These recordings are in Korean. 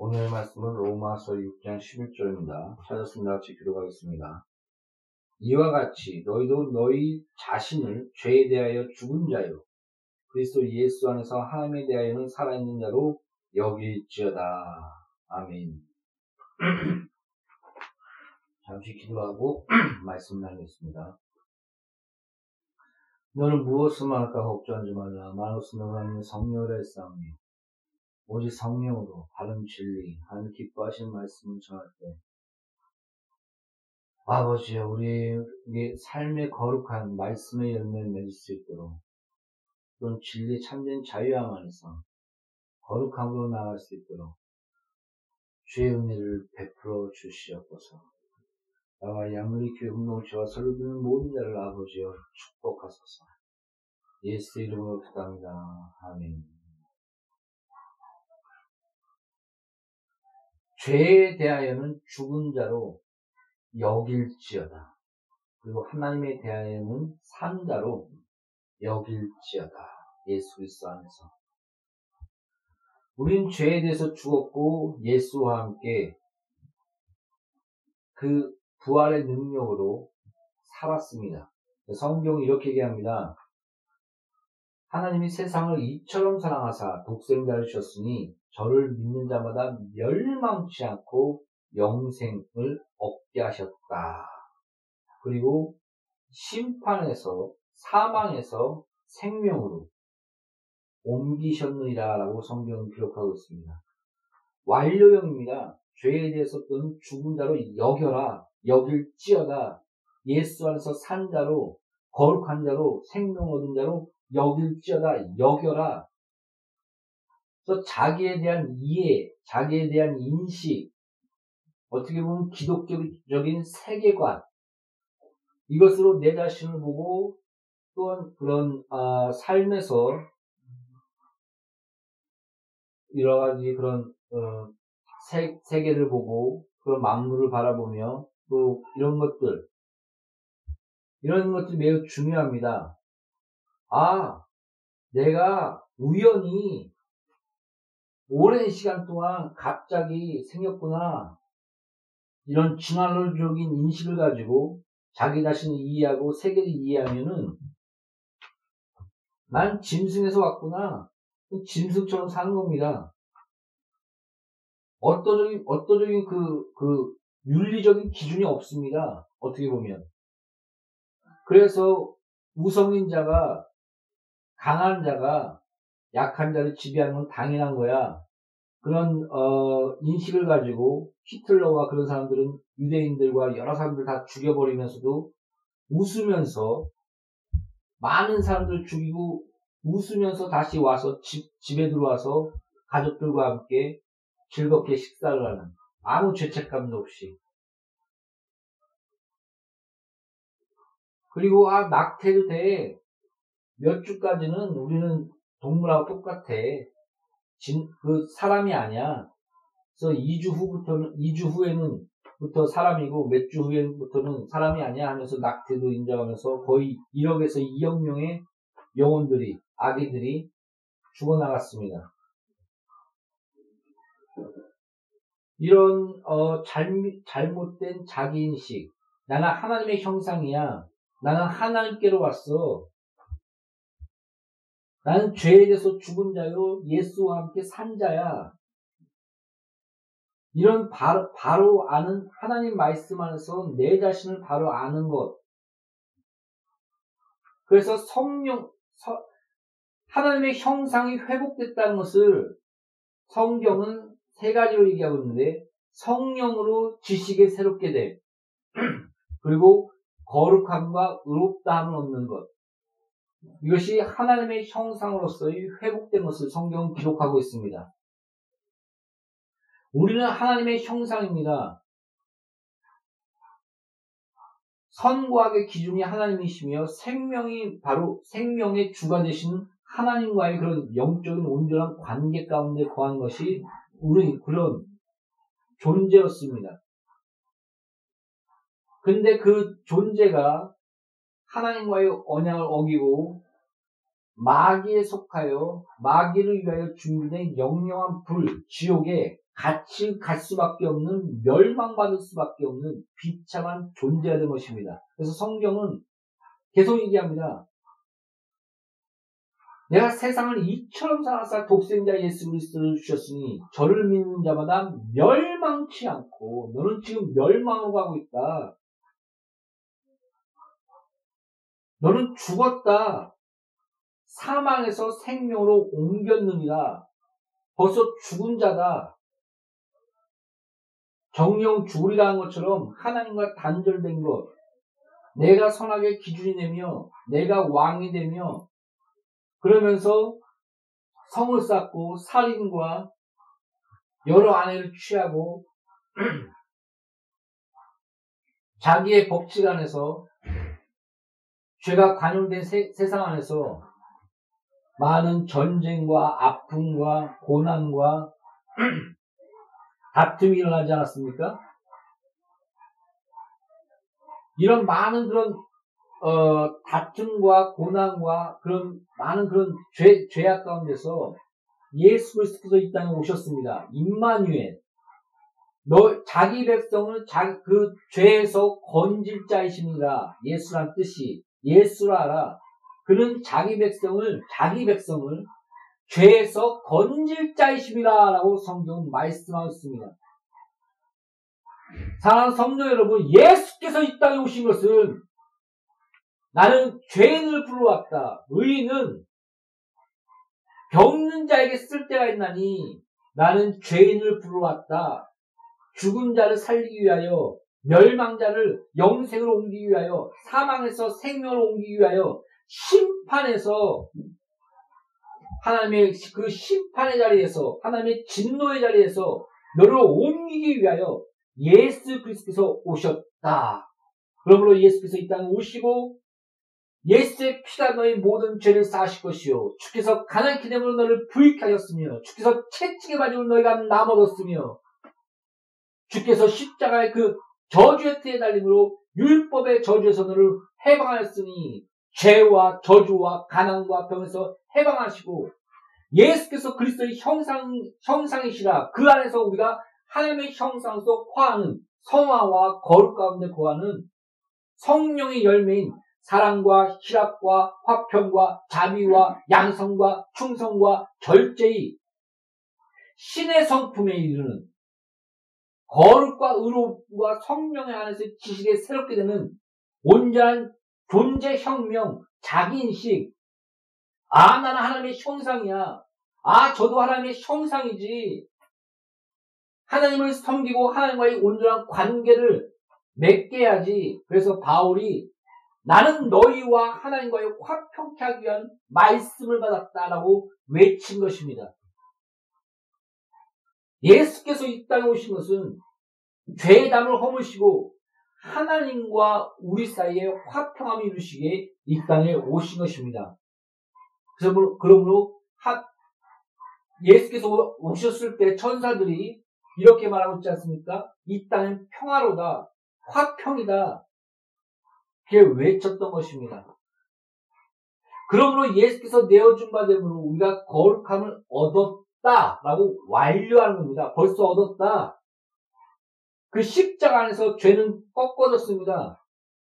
오늘 말씀은 로마서 6장 11절입니다. 찾았습니다. 같이 기록하겠습니다. 이와 같이 너희도 너희 자신을 죄에 대하여 죽은 자요 그리스도 예수 안에서 하나님에 대하여는 살아있는 자로 여길지어다. 아멘. 잠시 기도하고 말씀 나누겠습니다. 너는 무엇을 말할까 걱정하지 말라. 너가 있는 성령을 싸우니 오직 성령으로 바른 진리, 하나님 기뻐하시는 말씀을 전할 때 아버지여 우리의 삶의 거룩한 말씀의 열매를 맺을 수 있도록 그런 진리 참된 자유함 안에서 거룩함으로 나갈 수 있도록 주의 은혜를 베풀어 주시옵소서. 나와 양리 교회 공동체와 설교 듣는 모든 자를 아버지여 축복하소서. 예수 이름으로 부탁합니다. 아멘. 죄에 대하여는 죽은 자로 여길지어다. 그리고 하나님에 대하여는 산 자로 여길지어다. 예수 그리스도 안에서. 우린 죄에 대해서 죽었고 예수와 함께 그 부활의 능력으로 살았습니다. 성경이 이렇게 얘기합니다. 하나님이 세상을 이처럼 사랑하사 독생자를 주셨으니 저를 믿는 자마다 멸망치 않고 영생을 얻게 하셨다. 그리고 심판에서 사망에서 생명으로 옮기셨느니라 라고 성경은 기록하고 있습니다. 완료형입니다. 죄에 대해서 또는 죽은 자로 여겨라, 여길지어다. 예수 안에서 산 자로, 거룩한 자로, 생명 얻은 자로 여길지어다, 여겨라. 그래서 자기에 대한 이해, 자기에 대한 인식, 어떻게 보면 기독교적인 세계관, 이것으로 내 자신을 보고 또한 그런 아, 삶에서 여러 가지 그런 어, 세, 세계를 보고 그런 만물을 바라보며 또 이런 것들 이런 것들이 매우 중요합니다. 아, 내가 우연히 오랜 시간 동안 갑자기 생겼구나. 이런 진화론적인 인식을 가지고 자기 자신을 이해하고 세계를 이해하면은 난 짐승에서 왔구나. 짐승처럼 사는 겁니다. 어떠적인, 어떠적인 그, 그, 윤리적인 기준이 없습니다. 어떻게 보면. 그래서 우성인 자가, 강한 자가 약한 자를 지배하는 건 당연한 거야. 그런, 어, 인식을 가지고 히틀러와 그런 사람들은 유대인들과 여러 사람들 다 죽여버리면서도 웃으면서 많은 사람들 죽이고 웃으면서 다시 와서 집, 집에 들어와서 가족들과 함께 즐겁게 식사를 하는 아무 죄책감도 없이 그리고 아 낙태도 돼 몇 주까지는 우리는 동물하고 똑같아. 진, 그 사람이 아니야. 그래서 2주 후부터는 2주 후에는 부터 사람이고 몇 주 후에부터는 사람이 아니야 하면서 낙태도 인정하면서 거의 1억에서 2억 명의 영혼들이 아기들이 죽어나갔습니다. 이런 어, 잘, 잘못된 자기인식. 나는 하나님의 형상이야. 나는 하나님께로 왔어 나는 죄에 대해서 죽은 자요 예수와 함께 산 자야 이런 바로, 바로 아는 하나님 말씀 안에서 내 자신을 바로 아는 것 그래서 성령 서, 하나님의 형상이 회복됐다는 것을 성경은 세 가지로 얘기하고 있는데 성령으로 지식에 새롭게 돼. 그리고 거룩함과 의롭다함을 얻는 것. 이것이 하나님의 형상으로서의 회복된 것을 성경은 기록하고 있습니다. 우리는 하나님의 형상입니다. 선과학의 기준이 하나님이시며 생명이 바로 생명의 주가 되신 하나님과의 그런 영적인 온전한 관계 가운데 거한 것이 우리 그런 존재였습니다. 근데 그 존재가 하나님과의 언약을 어기고 마귀에 속하여 마귀를 위하여 준비된 영영한 불, 지옥에 같이 갈 수밖에 없는 멸망받을 수밖에 없는 비참한 존재가 된 것입니다. 그래서 성경은 계속 얘기합니다. 내가 세상을 이처럼 살아서 독생자 예수 그리스도를 주셨으니 저를 믿는 자마다 멸망치 않고 너는 지금 멸망으로 가고 있다. 너는 죽었다. 사망에서 생명으로 옮겼느니라. 벌써 죽은 자다. 정령 죽으리라는 것처럼 하나님과 단절된 것. 내가 선하게 기준이 되며 내가 왕이 되며 그러면서 성을 쌓고 살인과 여러 아내를 취하고 자기의 법칙 안에서 죄가 관용된 세, 세상 안에서 많은 전쟁과 아픔과 고난과 다툼이 일어나지 않았습니까? 이런 많은 그런 어, 다툼과 고난과 그런 많은 그런 죄, 죄악 가운데서 예수 그리스도께서 이 땅에 오셨습니다. 임마누엘. 너 자기 백성을 자, 그 죄에서 건질 자이십니다. 예수란 뜻이 예수라 알아. 그는 자기 백성을 자기 백성을 죄에서 건질 자이십니다라고 성경은 말씀하고 있습니다. 사랑하는 성도 여러분, 예수께서 이 땅에 오신 것은 나는 죄인을 불러왔다. 의인은 병든 자에게 쓸 때가 있나니 나는 죄인을 불러왔다. 죽은 자를 살리기 위하여 멸망자를 영생으로 옮기기 위하여 사망에서 생명을 옮기기 위하여 심판에서 하나님의 그 심판의 자리에서 하나님의 진노의 자리에서 너를 옮기기 위하여 예수 그리스도께서 오셨다. 그러므로 예수께서 이 땅에 오시고 예수의 피가 너희 모든 죄를 사하실 것이요 주께서 가난케 됨으로 너를 부익 하였으며 주께서 채찍에 맞으로 너희가 남아뒀으며 주께서 십자가의 그 저주의 틀에 달림으로 율법의 저주에서 너를 해방하였으니 죄와 저주와 가난과 병에서 해방하시고 예수께서 그리스도의 형상, 형상이시라 그 안에서 우리가 하나님의 형상 속 화하는 성화와 거룩 가운데 거하는 성령의 열매인 사랑과 희락과 화평과 자비와 양성과 충성과 절제의 신의 성품에 이르는 거룩과 의로움과 성령의 안에서 지식에 새롭게 되는 온전한 존재 혁명, 자기인식. 아, 나는 하나님의 형상이야. 아, 저도 하나님의 형상이지. 하나님을 섬기고 하나님과의 온전한 관계를 맺게 해야지. 그래서 바울이 나는 너희와 하나님과의 화평케 하기 위한 말씀을 받았다라고 외친 것입니다. 예수께서 이 땅에 오신 것은 죄의 담을 허무시고 하나님과 우리 사이에 화평함을 이루시기에 이 땅에 오신 것입니다. 그러므로, 그러므로 하, 예수께서 오셨을 때 천사들이 이렇게 말하고 있지 않습니까? 이 땅은 평화로다, 화평이다, 그렇게 외쳤던 것입니다. 그러므로 예수께서 내어준 바 되므로 우리가 거룩함을 얻었 다 라고 완료하는 겁니다. 벌써 얻었다. 그 십자가 안에서 죄는 꺾어졌습니다.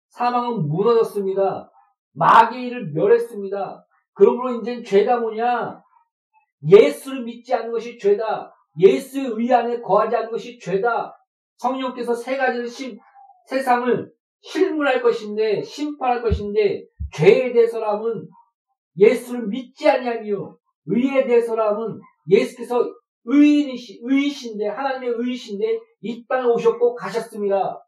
사망은 무너졌습니다. 일을 멸했습니다. 그러므로 이제 죄가 뭐냐? 예수를 믿지 않는 것이 죄다. 예수의 의 안에 거하지 않는 것이 죄다. 성령께서 세 가지를 심, 세상을 실물할 것인데 심판할 것인데 죄에 대해서라면 예수를 믿지 아니하며 의에 대해서라면 예수께서 의인이시 의이신데 하나님의 의이신데 이 땅에 오셨고 가셨습니다.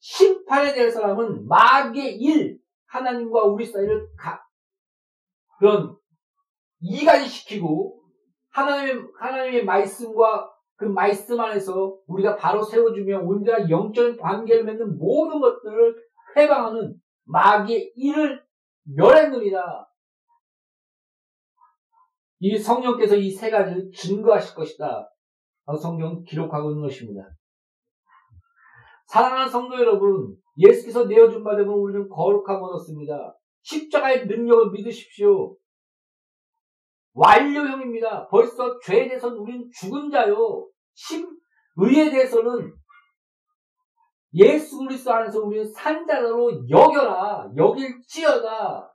심판에 대해서라면 마귀의 일 하나님과 우리 사이를 가, 그런 이간시키고 하나님의 하나님의 말씀과 그 말씀 안에서 우리가 바로 세워주며 온전한 영적인 관계를 맺는 모든 것들을 해방하는 마귀의 일을 멸했느니라. 이 성령께서 이 세 가지를 증거하실 것이다. 성경 기록하고 있는 것입니다. 사랑하는 성도 여러분, 예수께서 내어준 바 되면 우리는 거룩함 얻었습니다. 십자가의 능력을 믿으십시오. 완료형입니다. 벌써 죄에 대해서는 우리는 죽은 자요. 심, 의에 대해서는 예수 그리스도 안에서 우리는 산자로 여겨라. 여길지어다.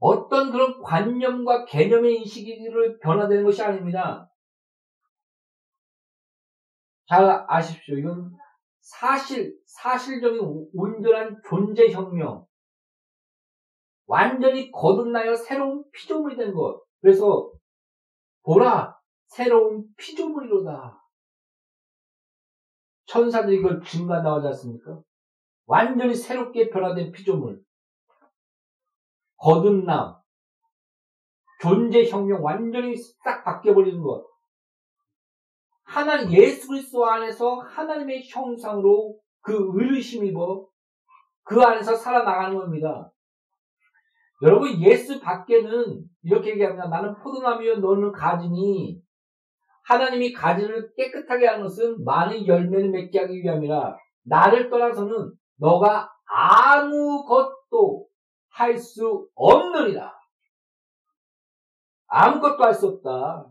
어떤 그런 관념과 개념의 인식을 변화되는 것이 아닙니다. 잘 아십시오. 이건 사실, 사실적인 온전한 존재 혁명. 완전히 거듭나여 새로운 피조물이 된 것. 그래서, 보라! 새로운 피조물이로다. 천사들이 이걸 증가 나오지 않습니까? 완전히 새롭게 변화된 피조물. 거듭남. 존재혁명 완전히 싹 바뀌어버리는 것. 하나님 예수 그리스도 안에서 하나님의 형상으로 그 의르심 입어 그 안에서 살아나가는 겁니다. 여러분 예수 밖에는 이렇게 얘기합니다. 나는 포도나무여 너는 가지니 하나님이 가지를 깨끗하게 하는 것은 많은 열매를 맺게 하기 위함이라 나를 떠나서는 너가 아무것도 할 수 없느니라. 아무것도 할 수 없다.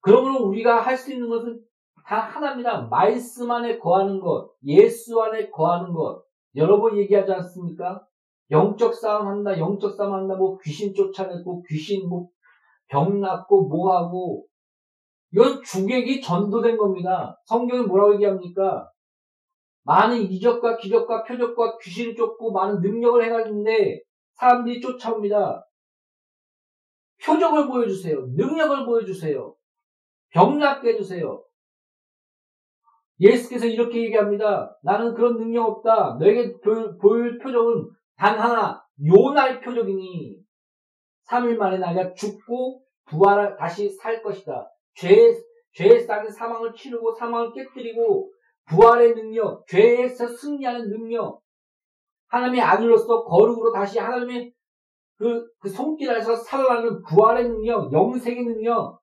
그러므로 우리가 할 수 있는 것은 다 하나입니다. 말씀 안에 거하는 것, 예수 안에 거하는 것. 여러 번 얘기하지 않습니까? 영적 싸움 한다, 영적 싸움 한다, 뭐 귀신 쫓아내고, 귀신 뭐병 낫고, 뭐 하고. 이건 주객이 전도된 겁니다. 성경이 뭐라고 얘기합니까? 많은 이적과 기적과 표적과 귀신을 쫓고 많은 능력을 해가지는데 사람들이 쫓아옵니다. 표적을 보여주세요. 능력을 보여주세요. 병낫게 해주세요. 예수께서 이렇게 얘기합니다. 나는 그런 능력 없다. 너에게 보일 표적은 단 하나, 요나의 표적이니 3일 만에 나가 죽고 부활을 다시 살 것이다. 죄, 죄의 싹인 사망을 치르고 사망을 깨뜨리고 부활의 능력, 죄에서 승리하는 능력, 하나님의 아들로서 거룩으로 다시 하나님의 그, 그 손길 안에서 살아나는 부활의 능력, 영생의 능력,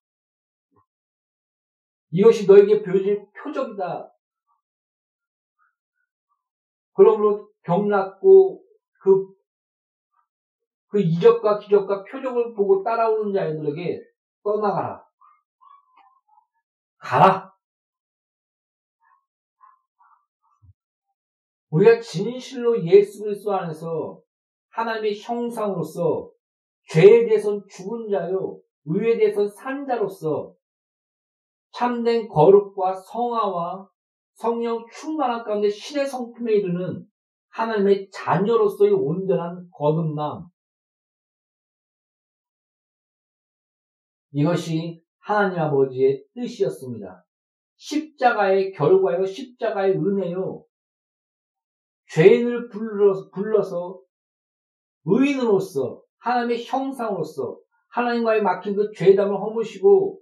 이것이 너에게 보여질 표적이다. 그러므로 병났고 그, 그 이적과 기적과 표적을 보고 따라오는 자들에게 떠나가라. 가라. 우리가 진실로 예수 그리스도 안에서 하나님의 형상으로서 죄에 대해서는 죽은 자요, 의에 대해서는 산 자로서 참된 거룩과 성화와 성령 충만한 가운데 신의 성품에 이르는 하나님의 자녀로서의 온전한 거듭남. 이것이 하나님 아버지의 뜻이었습니다. 십자가의 결과요, 십자가의 은혜요. 죄인을 불러서, 불러서 의인으로서 하나님의 형상으로서 하나님과의 막힌 그 죄담을 허무시고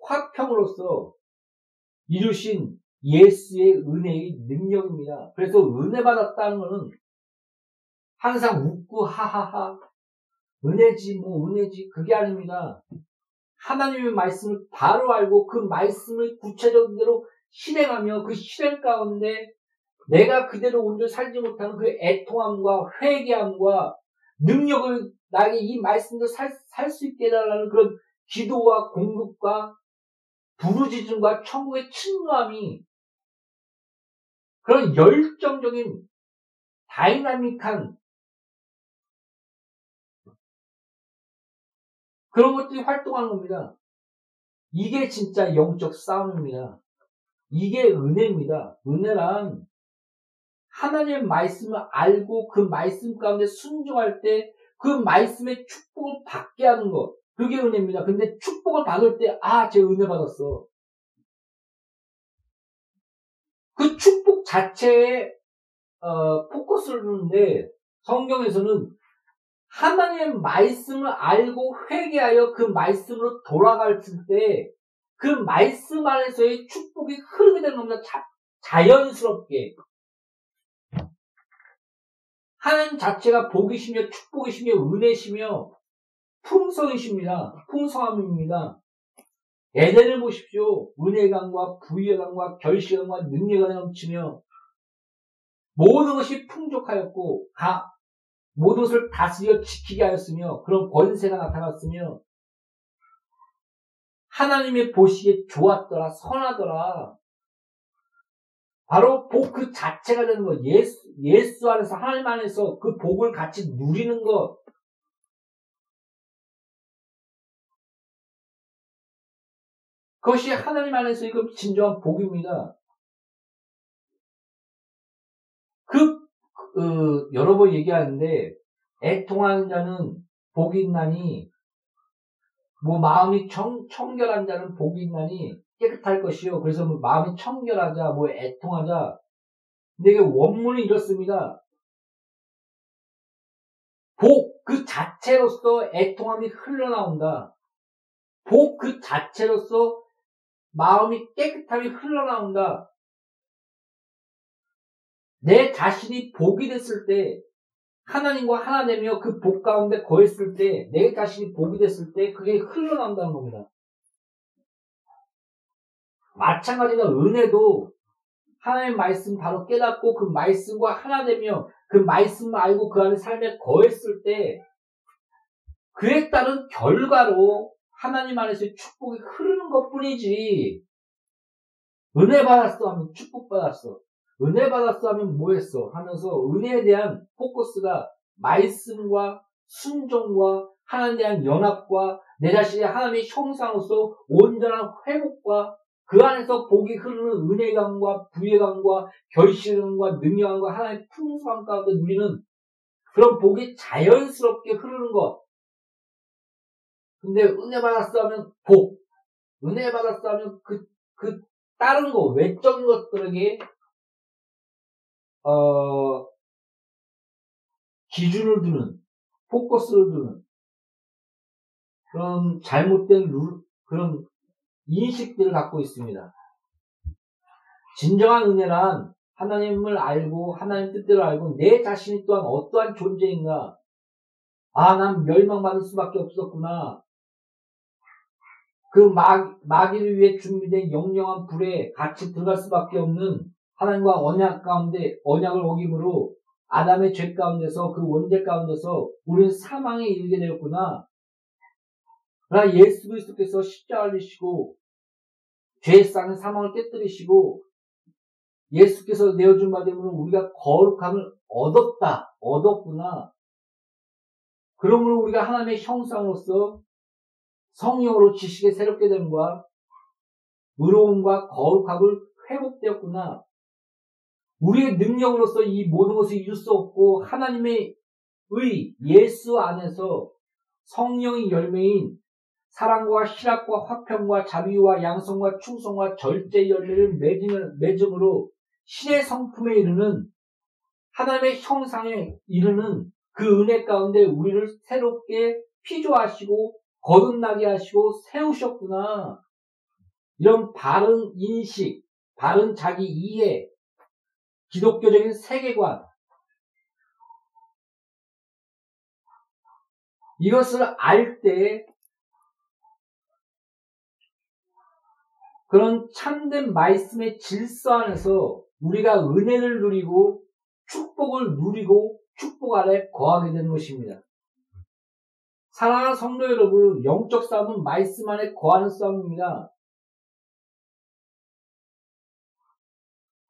화평으로서 이루신 예수의 은혜의 능력입니다. 그래서 은혜 받았다는 것은 항상 웃고 하하하 은혜지 뭐 은혜지 그게 아닙니다. 하나님의 말씀을 바로 알고 그 말씀을 구체적으로 실행하며 그 실행 가운데 내가 그대로 온전히 살지 못하는 그 애통함과 회개함과 능력을 나에게 이 말씀도 살수 있게 해달라는 그런 기도와 공급과 부르짖음과 천국의 침노함이 그런 열정적인 다이나믹한 그런 것들이 활동하는 겁니다. 이게 진짜 영적 싸움입니다. 이게 은혜입니다. 은혜란 하나님의 말씀을 알고 그 말씀 가운데 순종할 때 그 말씀의 축복을 받게 하는 것. 그게 은혜입니다. 근데 축복을 받을 때, 아, 제가 은혜 받았어. 그 축복 자체에, 어, 포커스를 두는데, 성경에서는 하나님의 말씀을 알고 회개하여 그 말씀으로 돌아갈 때, 그 말씀 안에서의 축복이 흐르게 되는 겁니다. 자, 자연스럽게. 하나님 자체가 복이시며 축복이시며 은혜시며 풍성이십니다. 풍성함입니다. 에덴을 보십시오. 은혜감과 부유감과 결실감과 능력이 넘치며 모든 것이 풍족하였고 가, 모든 것을 다스려 지키게 하였으며 그런 권세가 나타났으며 하나님의 보시기에 좋았더라 선하더라 바로 복 그 자체가 되는 것 예수, 예수 안에서 하나님 안에서 그 복을 같이 누리는 것 그것이 하나님 안에서 이거 진정한 복입니다. 그, 그 여러 번 얘기하는데 애통하는 자는 복이 있나니 뭐 마음이 청, 청결한 자는 복이 있나니 깨끗할 것이요. 그래서 뭐 마음이 청결하자, 뭐 애통하자. 근데 이게 원문이 이렇습니다. 복 그 자체로서 애통함이 흘러나온다. 복 그 자체로서 마음이 깨끗함이 흘러나온다. 내 자신이 복이 됐을 때, 하나님과 하나 되며 그 복 가운데 거했을 때, 내 자신이 복이 됐을 때, 그게 흘러나온다는 겁니다. 마찬가지로 은혜도 하나님의 말씀 바로 깨닫고 그 말씀과 하나 되며 그 말씀을 알고 그 안에 삶에 거했을 때 그에 따른 결과로 하나님 안에서 축복이 흐르는 것 뿐이지. 은혜 받았어 하면 축복 받았어. 은혜 받았어 하면 뭐 했어? 하면서 은혜에 대한 포커스가 말씀과 순종과 하나님에 대한 연합과 내 자신의 하나님의 형상으로서 온전한 회복과 그 안에서 복이 흐르는 은혜감과 부혜감과 결실감과 능력감과 하나님의 풍성함 가운데 누리는 그런 복이 자연스럽게 흐르는 것. 근데 은혜 받았어 하면 복. 은혜 받았어 하면 그, 그 다른 거, 외적인 것들에게, 어, 기준을 두는, 포커스를 두는, 그런 잘못된 룰, 그런 인식들을 갖고 있습니다. 진정한 은혜란 하나님을 알고 하나님 뜻대로 알고 내 자신이 또한 어떠한 존재인가 아, 난 멸망받을 수밖에 없었구나. 그 마, 마귀를 위해 준비된 영영한 불에 같이 들어갈 수밖에 없는 하나님과 언약 가운데 언약을 어김으로 아담의 죄 가운데서 그 원죄 가운데서 우리는 사망에 이르게 되었구나. 그러나 예수 그리스도께서 십자가를 지시고 죄의 쌍은 사망을 깨뜨리시고 예수께서 내어준 바 되면 우리가 거룩함을 얻었다. 얻었구나. 그러므로 우리가 하나님의 형상으로서 성령으로 지식에 새롭게 됨과 의로움과 거룩함을 회복되었구나. 우리의 능력으로서 이 모든 것을 이룰 수 없고 하나님의 의 예수 안에서 성령의 열매인 사랑과 희락과 화평과 자비와 양성과 충성과 절제 열매를 맺음으로 신의 성품에 이르는 하나님의 형상에 이르는 그 은혜 가운데 우리를 새롭게 피조하시고 거듭나게 하시고 세우셨구나. 이런 바른 인식, 바른 자기 이해, 기독교적인 세계관, 이것을 알 때 그런 참된 말씀의 질서 안에서 우리가 은혜를 누리고 축복을 누리고 축복 아래 거하게 되는 것입니다. 사랑하는 성도 여러분, 영적 싸움은 말씀 안에 거하는 싸움입니다.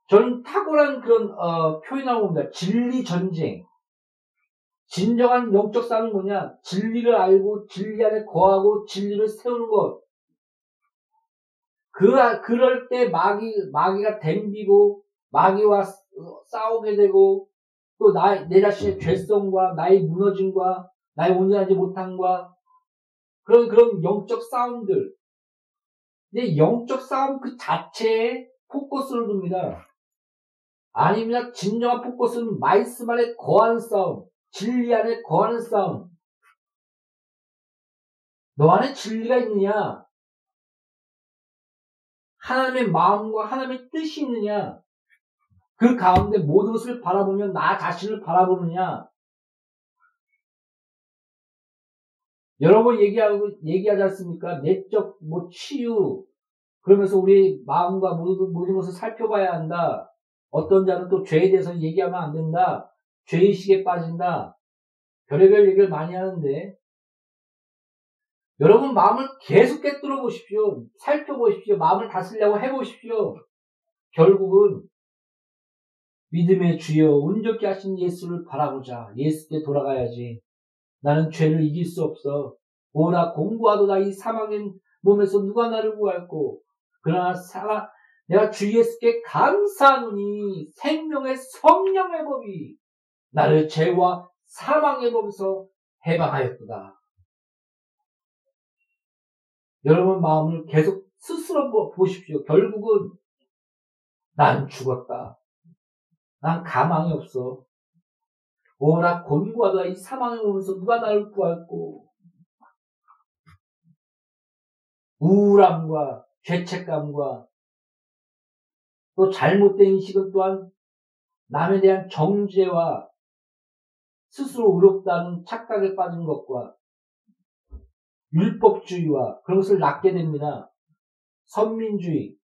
저는 탁월한 그런 어, 표현하고 봅니다. 진리 전쟁. 진정한 영적 싸움은 뭐냐? 진리를 알고 진리 안에 거하고 진리를 세우는 것. 그, 그럴 때 마귀, 마귀가 댐비고, 마귀와 싸우게 되고, 또 나, 내 자신의 죄성과 나의 무너짐과 나의 온전하지 못함과 그런, 그런 영적 싸움들. 근데 영적 싸움 그 자체에 포커스를 둡니다. 아닙니다. 진정한 포커스는 말씀 안에 거하는 싸움, 진리 안에 거하는 싸움. 너 안에 진리가 있느냐? 하나님의 마음과 하나님의 뜻이 있느냐? 그 가운데 모든 것을 바라보면 나 자신을 바라보느냐? 여러 번 얘기하고, 얘기하지 않습니까? 내적, 뭐, 치유. 그러면서 우리 마음과 모든, 모든 것을 살펴봐야 한다. 어떤 자는 또 죄에 대해서 얘기하면 안 된다. 죄의식에 빠진다. 별의별 얘기를 많이 하는데 여러분 마음을 계속 깨뜨려 보십시오. 살펴보십시오. 마음을 다스리려고 해보십시오. 결국은 믿음의 주여 온전케 하신 예수를 바라보자. 예수께 돌아가야지. 나는 죄를 이길 수 없어. 오라 공부하도다 이 사망의 몸에서 누가 나를 구할고 그러나 살아 내가 주 예수께 감사하노니 생명의 성령의 법이 나를 죄와 사망의 법에서 해방하였도다. 여러분 마음을 계속 스스로 보십시오. 결국은 난 죽었다. 난 가망이 없어. 오라 곤고하다 이 사망의 몸에서 누가 나를 구할고 우울함과 죄책감과 또 잘못된 인식은 또한 남에 대한 정죄와 스스로 의롭다는 착각에 빠진 것과 율법주의와 그런 것을 낳게 됩니다. 선민주의.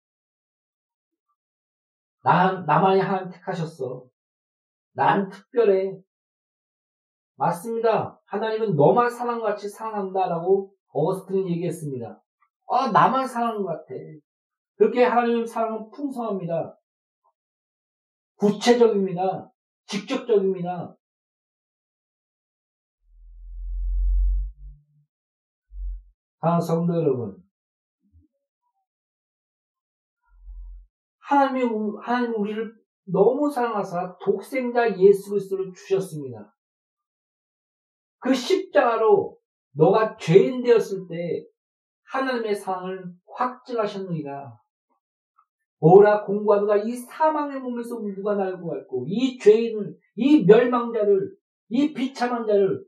나, 나만이 하나님 택하셨어. 난 특별해. 맞습니다. 하나님은 너만 사랑같이 사랑한다라고 어거스틴이 얘기했습니다. 아, 나만 사랑하는 것 같아. 그렇게 하나님의 사랑은 풍성합니다. 구체적입니다. 직접적입니다. 아, 성도 여러분. 하나님이, 하나님 우리를 너무 사랑하사 독생자 예수 그리스도를 주셨습니다. 그 십자가로 너가 죄인 되었을 때 하나님의 사랑을 확증하셨느니라. 오라 공부하다가 이 사망의 몸에서 누가 날 구할고 이 죄인을 이 멸망자를 이 비참한 자를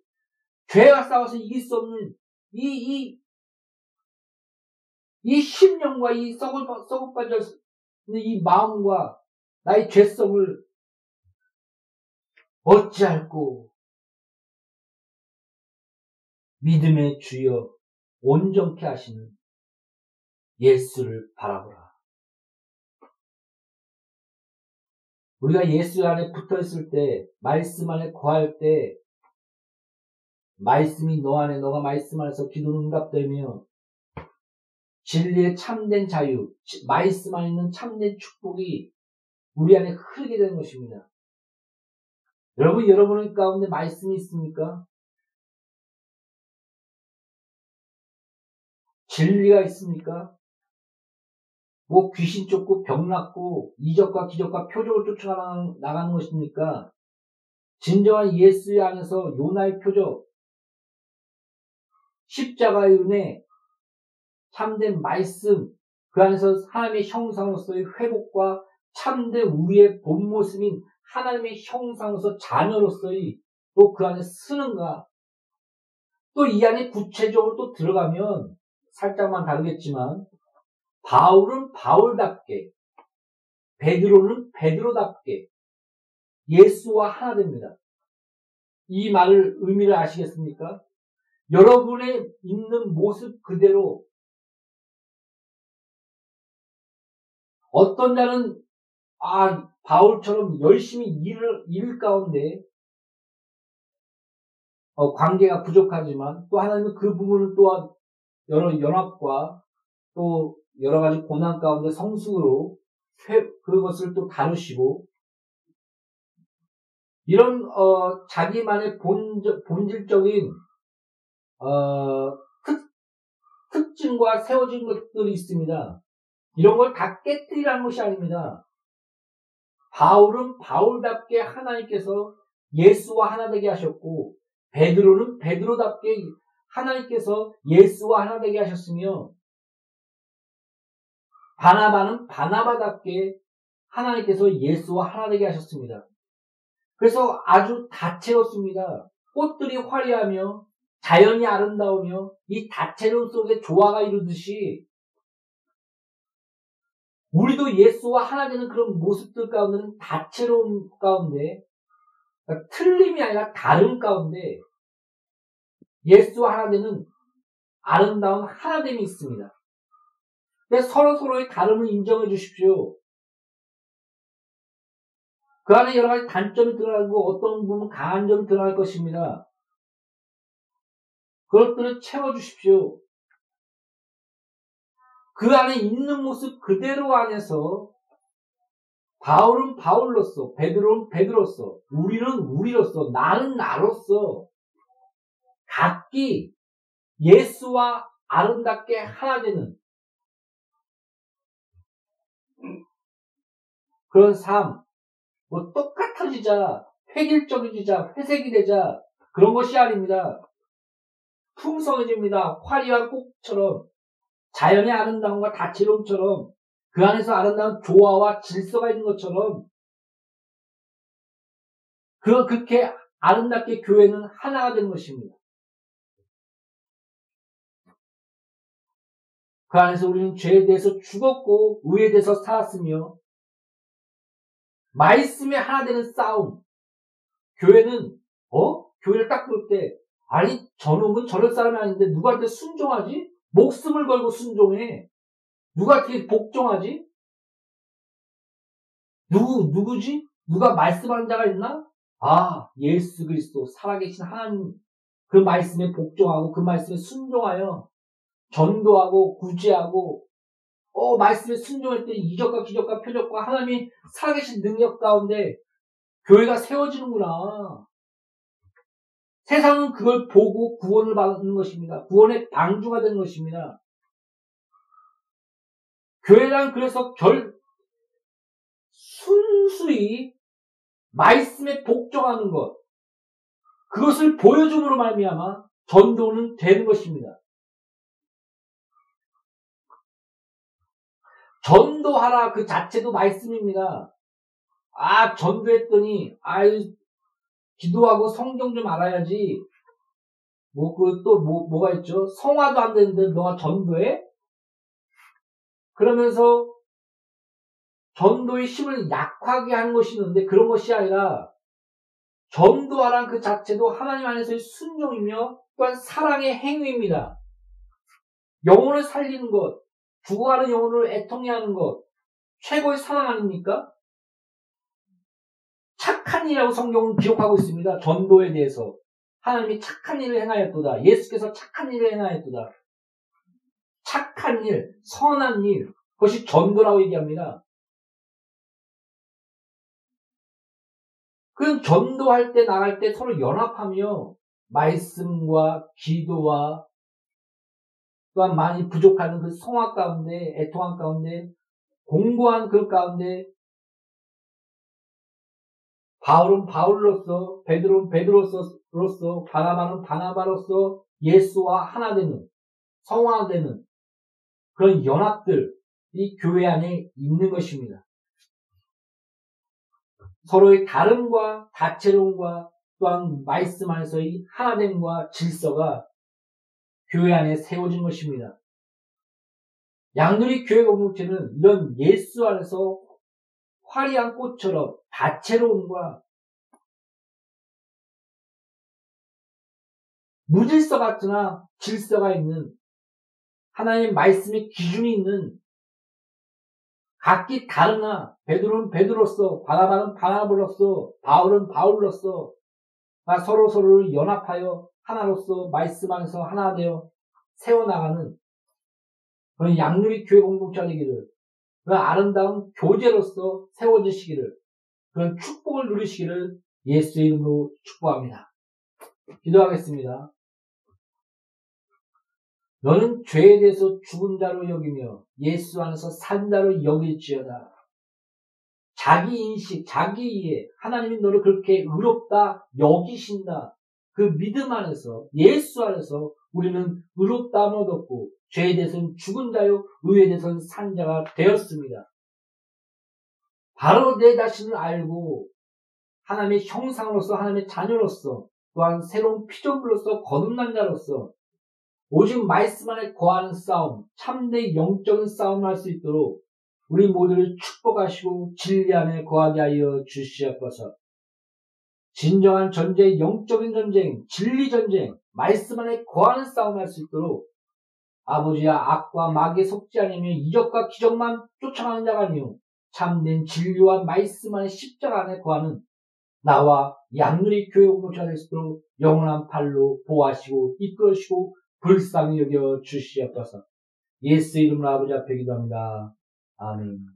죄와 싸워서 이길 수 없는 이, 이, 이 심령과 이 썩을, 썩을 빠져 이 마음과 나의 죄성을 어찌할꼬 믿음의 주여 온전케 하시는 예수를 바라보라. 우리가 예수 안에 붙어 있을 때, 말씀 안에 거할 때, 말씀이 너 안에, 너가 말씀 안에서 기도는 응답되며, 진리의 참된 자유, 말씀 안에 있는 참된 축복이 우리 안에 흐르게 되는 것입니다. 여러분, 여러분 가운데 말씀이 있습니까? 진리가 있습니까? 뭐 귀신 쫓고 병 낫고 이적과 기적과 표적을 쫓아나가는 나가는 것입니까? 진정한 예수 안에서 요나의 표적, 십자가의 은혜, 참된 말씀, 그 안에서 하나님의 형상으로서의 회복과 참된 우리의 본 모습인 하나님의 형상으로서 자녀로서의 또 그 안에 쓰는가? 또 이 안에 구체적으로 또 들어가면 살짝만 다르겠지만 바울은 바울답게 베드로는 베드로답게 예수와 하나 됩니다. 이 말을 의미를 아시겠습니까? 여러분의 있는 모습 그대로 어떤 자는 아 바울처럼 열심히 일을 일 가운데 어, 관계가 부족하지만 또 하나님은 그 부분을 또한 여러 연합과 또 여러 가지 고난 가운데 성숙으로 그것을 또 다루시고 이런 어, 자기만의 본, 본질적인 어, 특, 특징과 세워진 것들이 있습니다. 이런 걸 다 깨뜨리라는 것이 아닙니다. 바울은 바울답게 하나님께서 예수와 하나 되게 하셨고 베드로는 베드로답게 하나님께서 예수와 하나 되게 하셨으며 바나바는 바나바답게 하나님께서 예수와 하나 되게 하셨습니다. 그래서 아주 다채롭습니다. 꽃들이 화려하며 자연이 아름다우며 이 다채로움 속에 조화가 이루듯이 우리도 예수와 하나 되는 그런 모습들 가운데는 다채로움 가운데 그러니까 틀림이 아니라 다름 가운데 예수와 하나 되는 아름다운 하나됨이 있습니다. 서로 서로의 다름을 인정해 주십시오. 그 안에 여러 가지 단점이 들어가고 어떤 부분 강한 점이 들어갈 것입니다. 그것들을 채워 주십시오. 그 안에 있는 모습 그대로 안에서 바울은 바울로서, 베드로는 베드로서, 우리는 우리로서, 나는 나로서 각기 예수와 아름답게 하나 되는 그런 삶, 뭐 똑같아지자, 획일적이자, 회색이 되자 그런 것이 아닙니다. 풍성해집니다. 화려한 꽃처럼 자연의 아름다움과 다채로움처럼 그 안에서 아름다운 조화와 질서가 있는 것처럼 그 그렇게 아름답게 교회는 하나가 된 것입니다. 그 안에서 우리는 죄에 대해서 죽었고 의에 대해서 살았으며 말씀에 하나 되는 싸움. 교회는 어? 교회를 딱 볼 때 아니 저놈은 저럴 사람이 아닌데 누구한테 순종하지? 목숨을 걸고 순종해. 누구한테 복종하지? 누구 누구지? 누가 말씀하는 자가 있나? 아 예수 그리스도 살아계신 하나님 그 말씀에 복종하고 그 말씀에 순종하여 전도하고 구제하고 어, 말씀에 순종했더니 이적과 기적과 표적과 하나님이 살아계신 능력 가운데 교회가 세워지는구나. 세상은 그걸 보고 구원을 받는 것입니다. 구원의 방주가 되는 것입니다. 교회란 그래서 결, 순수히 말씀에 복종하는 것, 그것을 보여줌으로 말미암아 전도는 되는 것입니다. 전도하라 그 자체도 말씀입니다. 아, 전도했더니, 아유, 기도하고 성경 좀 알아야지. 뭐, 그, 또, 뭐, 뭐가 있죠? 성화도 안 되는데 너가 전도해? 그러면서 전도의 힘을 약하게 하는 것이 있는데 그런 것이 아니라 전도하란 그 자체도 하나님 안에서의 순종이며 또한 사랑의 행위입니다. 영혼을 살리는 것, 죽어가는 영혼을 애통해 하는 것, 최고의 사랑 아닙니까? 착한 일이라고 성경은 기록하고 있습니다. 전도에 대해서. 하나님이 착한 일을 행하였도다. 예수께서 착한 일을 행하였도다. 착한 일, 선한 일, 그것이 전도라고 얘기합니다. 그 전도할 때 나갈 때 서로 연합하며 말씀과 기도와 또한 많이 부족하는 그 성악 가운데, 애통한 가운데, 공고한 그 가운데, 바울은 바울로서, 베드로는 베드로로서, 바나바는 바나바로서 예수와 하나 되는, 성화 되는 그런 연합들, 이 교회 안에 있는 것입니다. 서로의 다름과 다채로움과 또한 말씀 안에서의 하나됨과 질서가 교회 안에 세워진 것입니다. 양누리 교회 공동체는 이런 예수 안에서 화려한 꽃처럼 다채로움과 무질서 같으나 질서가 있는 하나님의 말씀의 기준이 있는 각기 다르나 베드로는 베드로서 바나바는 바나바로서 바울은 바울로서 서로 서로를 연합하여 하나로서 말씀 안에서 하나 되어 세워나가는 그런 양누리 교회 공동체 되기를 그런 아름다운 교제로서 세워지시기를 그런 축복을 누리시기를 예수의 이름으로 축복합니다. 기도하겠습니다. 너는 죄에 대해서 죽은 자로 여기며 예수 안에서 산 자로 여길지어다. 자기 인식, 자기 이해, 하나님이 너를 그렇게 의롭다 여기신다. 그 믿음 안에서 예수 안에서 우리는 의롭다함을 얻었고 죄에 대해서는 죽은 자요 의에 대해서는 산 자가 되었습니다. 바로 내 자신을 알고 하나님의 형상으로서 하나님의 자녀로서 또한 새로운 피조물로서 거듭난 자로서 오직 말씀 안에 거하는 싸움, 참된 영적인 싸움을 할 수 있도록 우리 모두를 축복하시고 진리 안에 거하게 하여 주시옵소서. 진정한 전쟁, 영적인 전쟁, 진리 전쟁, 말씀 안에 거하는 싸움을 할수 있도록 아버지야 악과 마귀에 속지 않으며 이적과 기적만 쫓아가는 자가 아니요 참된 진리와 말씀 안에 십자가 안에 거하는 나와 양누리 교회 공동체가 될 수 있도록 영원한 팔로 보호하시고 이끌으시고 불쌍히 여겨 주시옵소서. 예수 이름으로 아버지 앞에 기도합니다. 아멘.